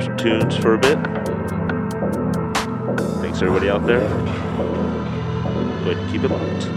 some tunes for a bit. Thanks everybody out there. But keep it locked.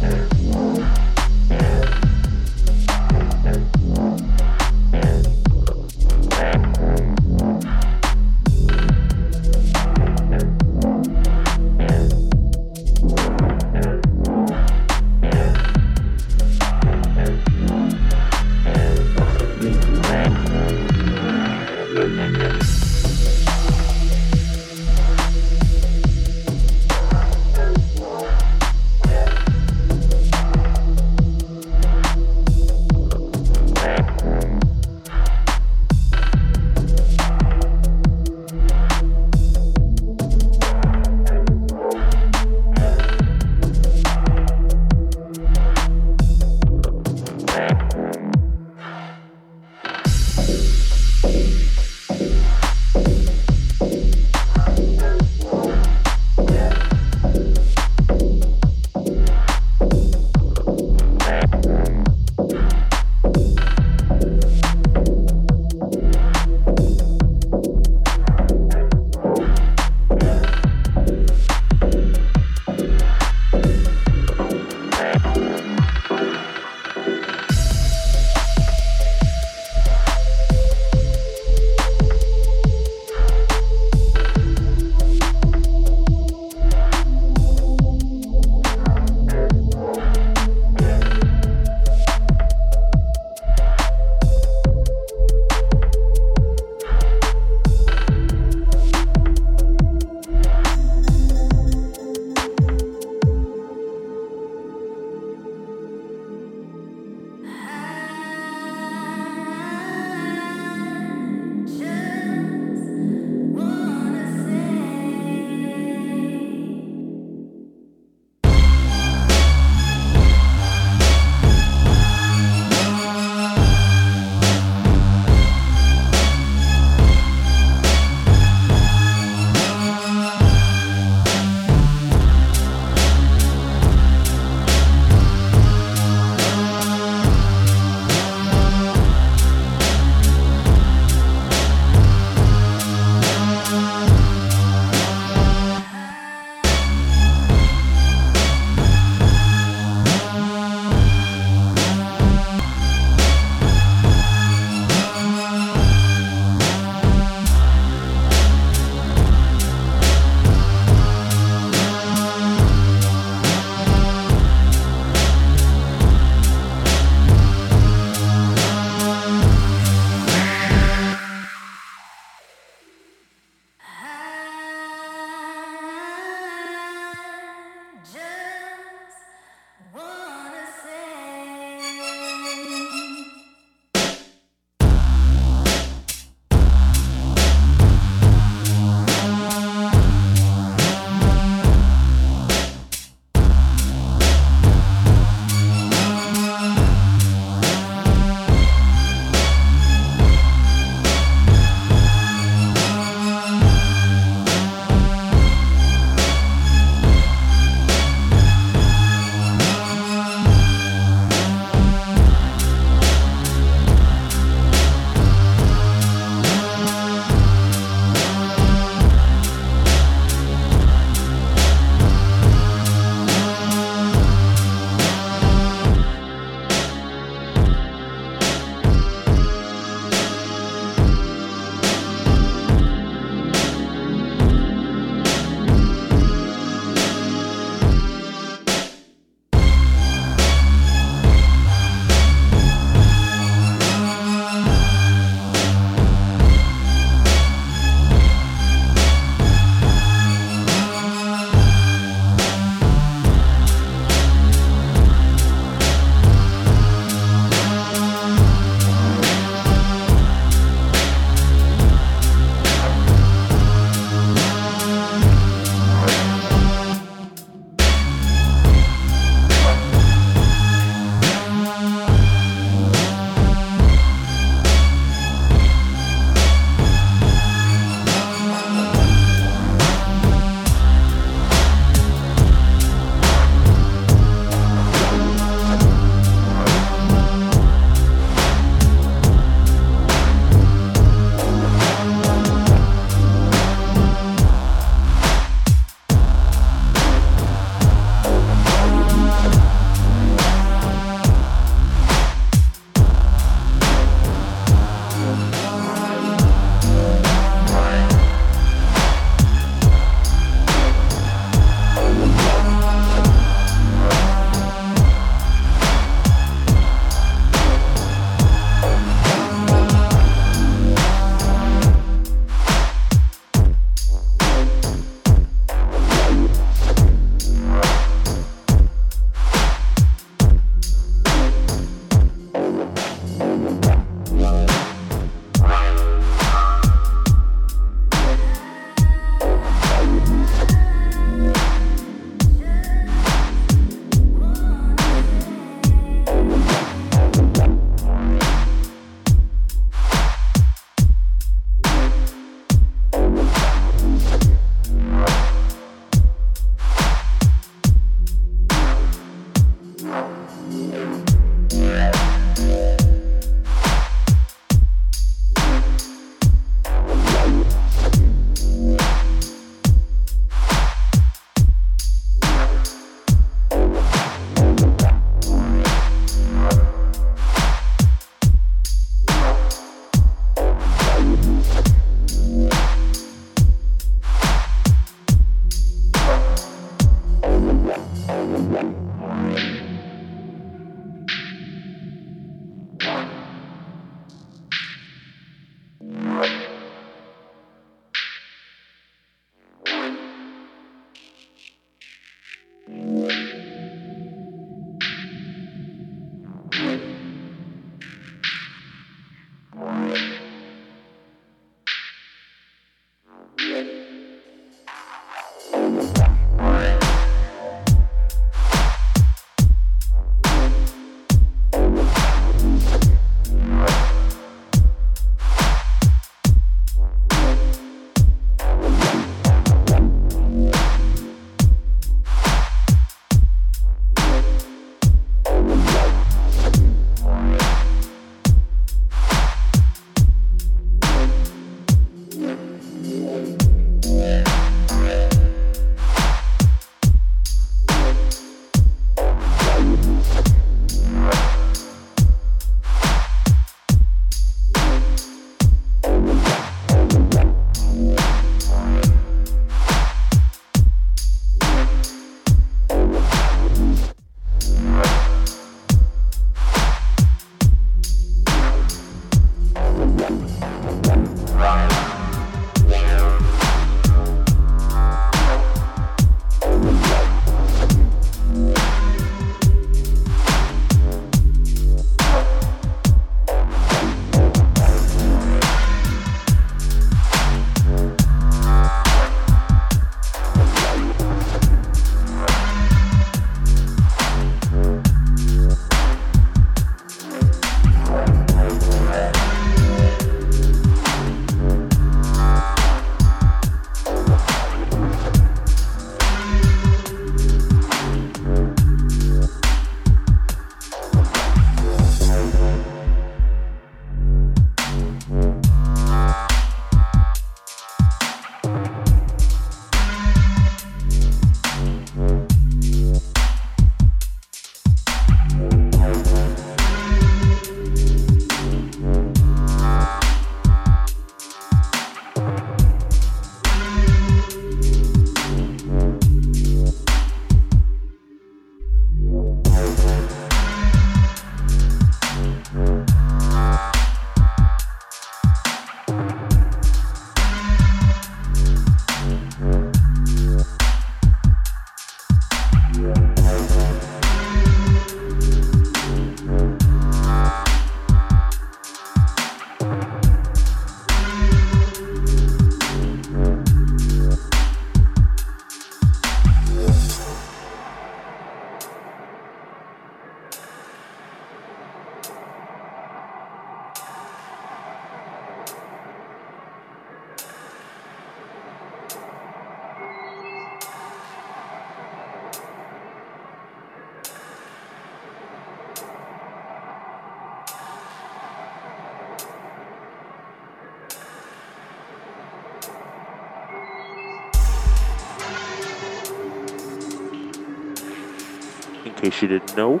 Case you didn't know,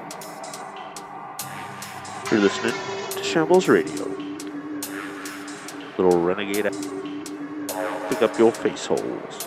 you're listening to Shambles Radio. Little renegade. Pick up your face holes.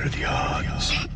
What are the odds?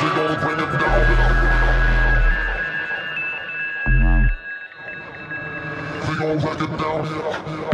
We gon' break it down.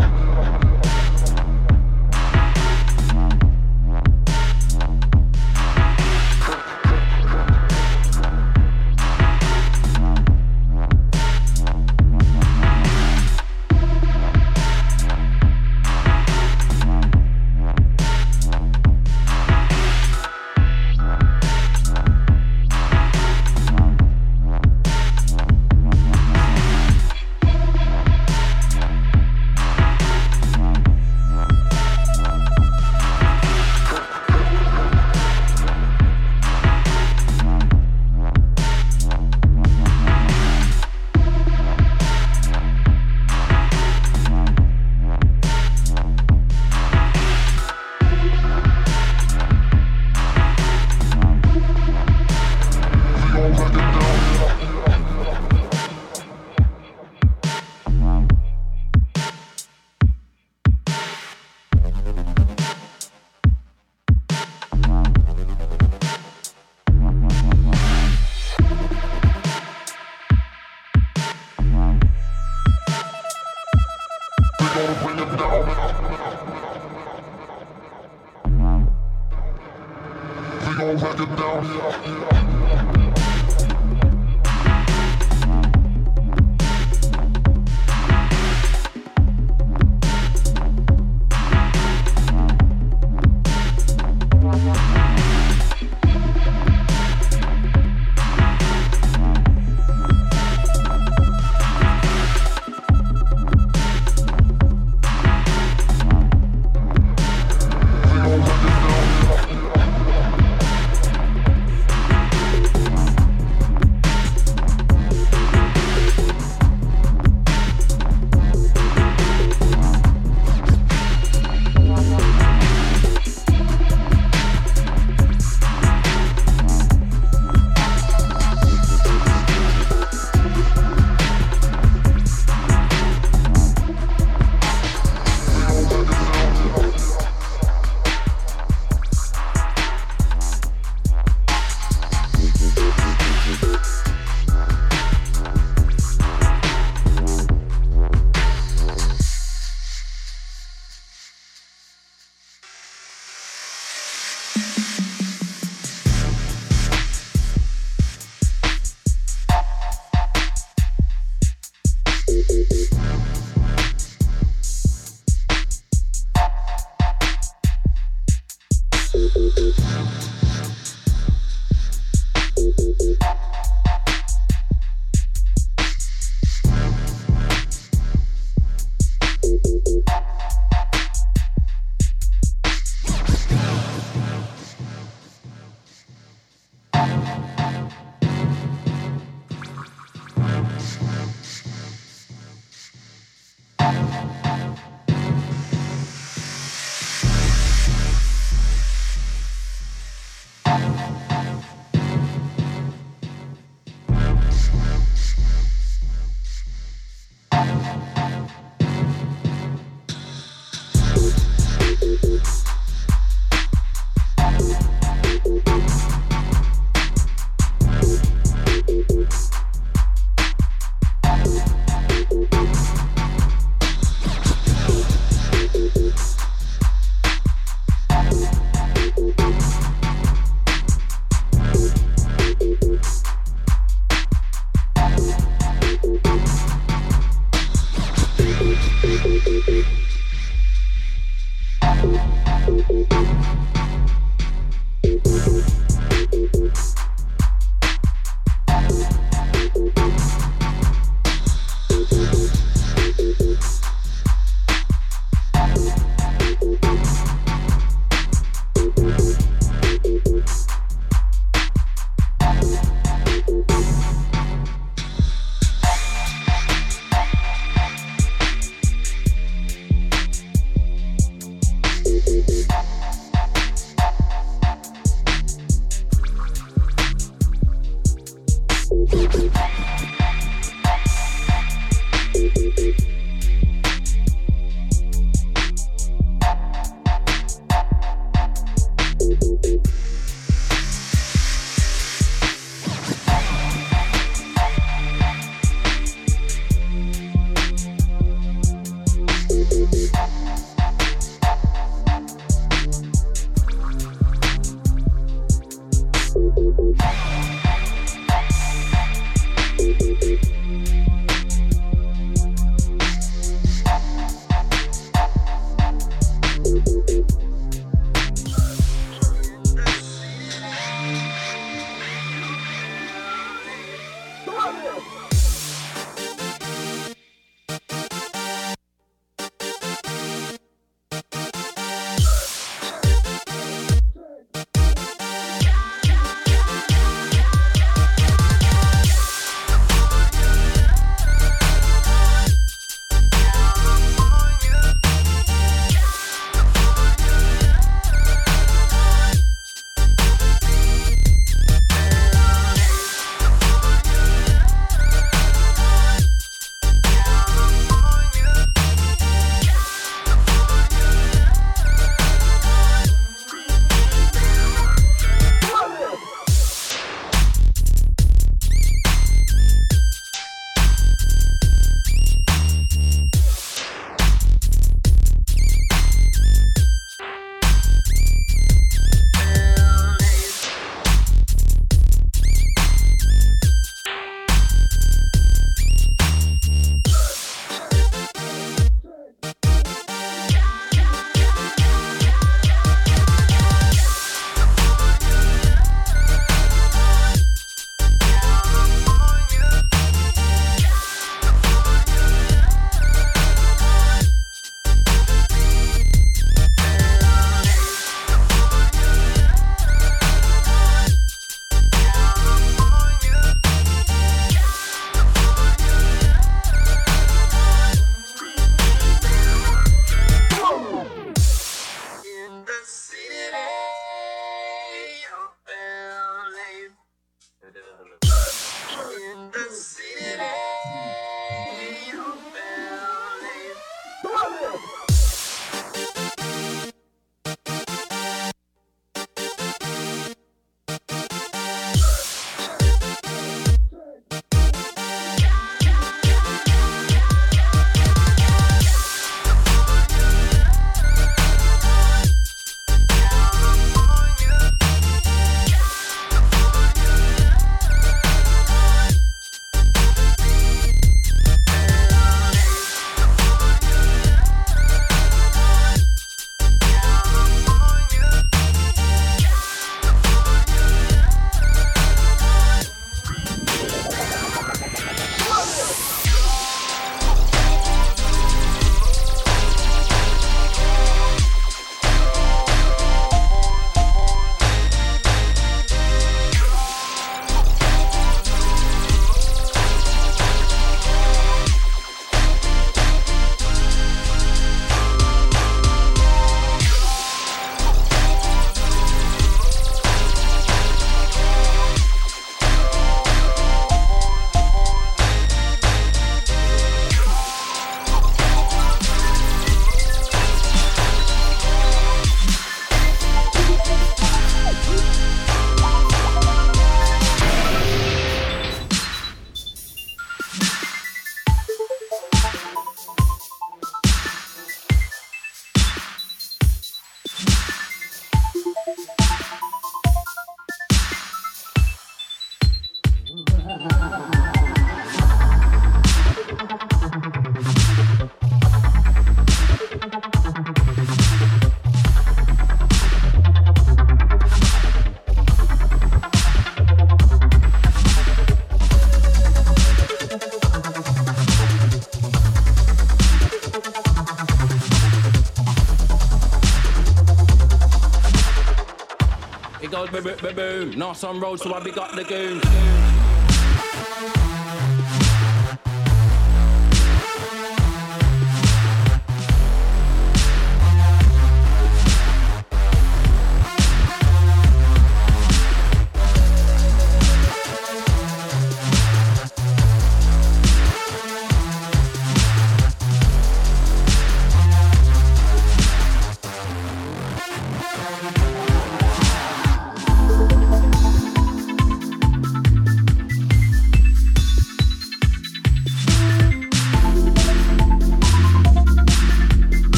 Nice on road, so I up the goons.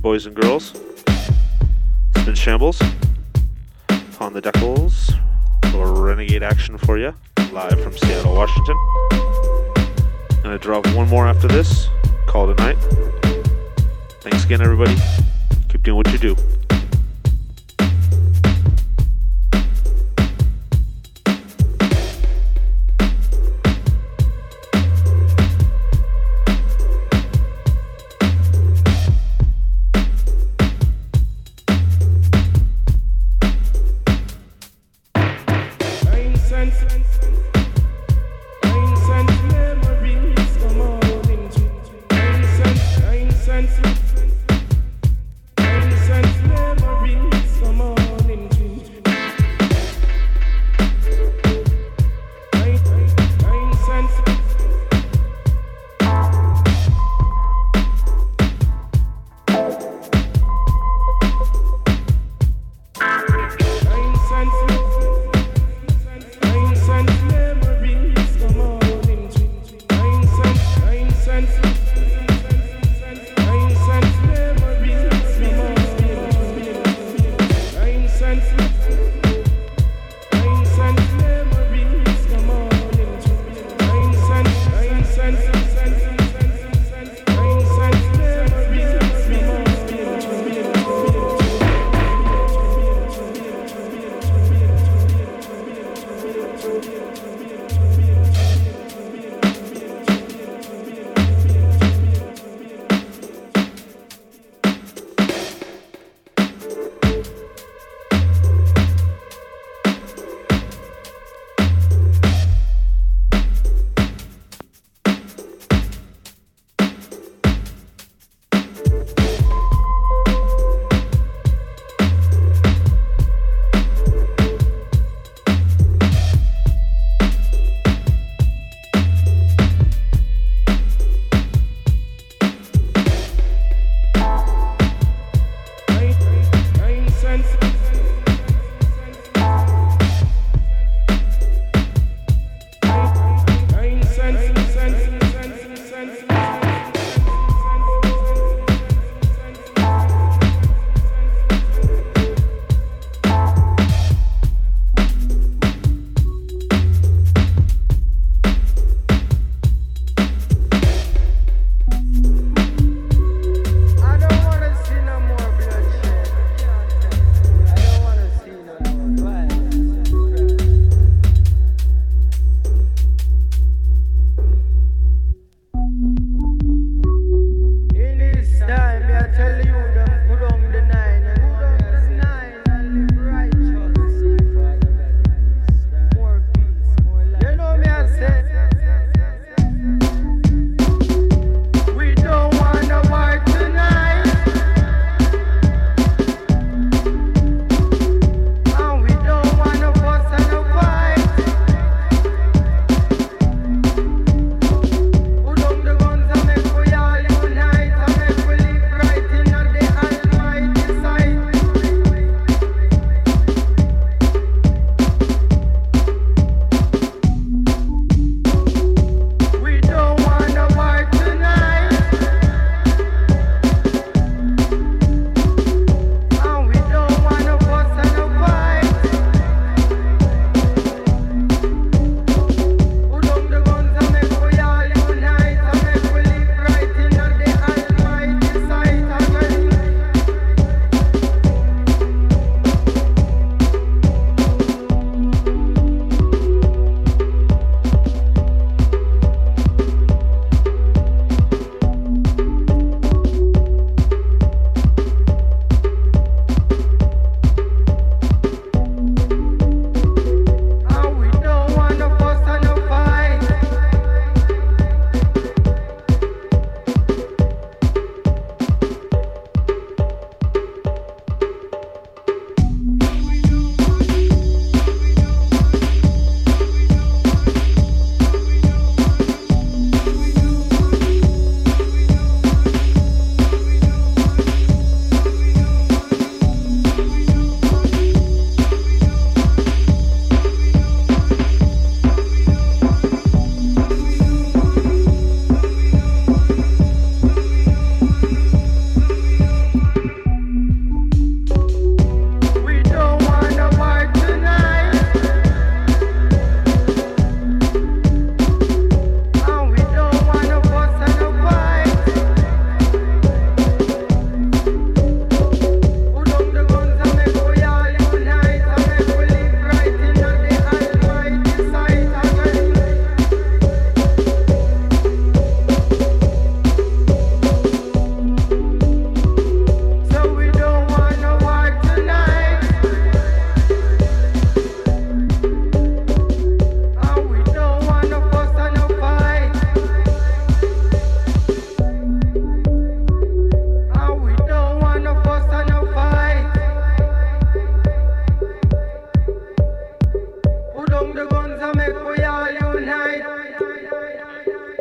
Boys and girls. It's been Shambles on the Decals. Little renegade action for you, live from Seattle, Washington. Gonna drop one more after this. Call tonight. Thanks again, everybody. Keep doing what you do.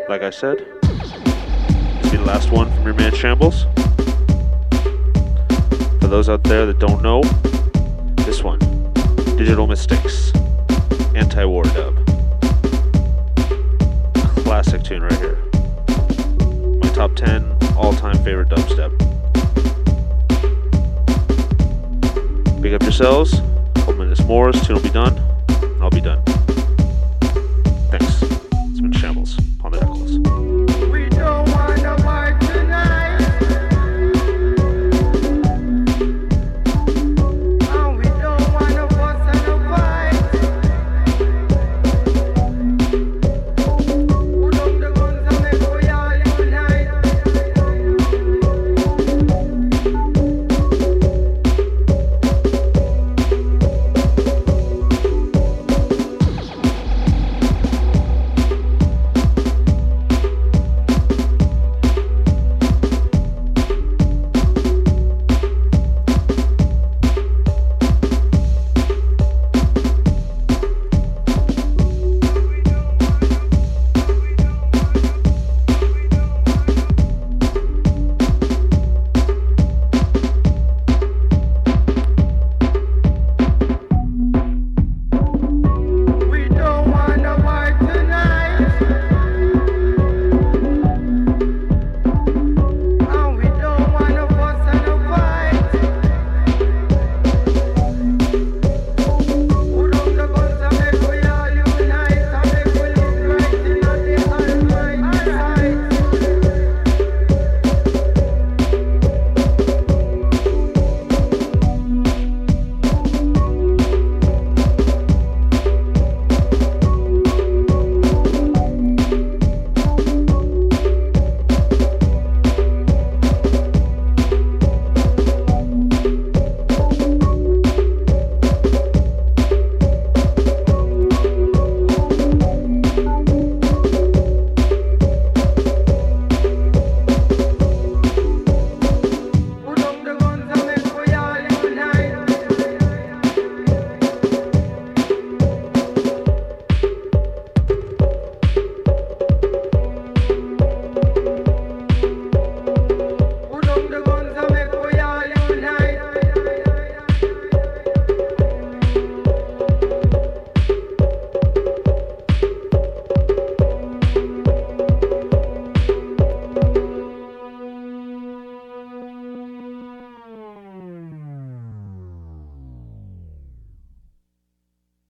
Like I said, this be the last one from your man Shambles. For those out there that don't know, this one, Digital Mystikz, Anti-War Dub. Classic tune right here. My top 10 all-time favorite dubstep. Pick up yourselves. Couple minutes more, tune will be done.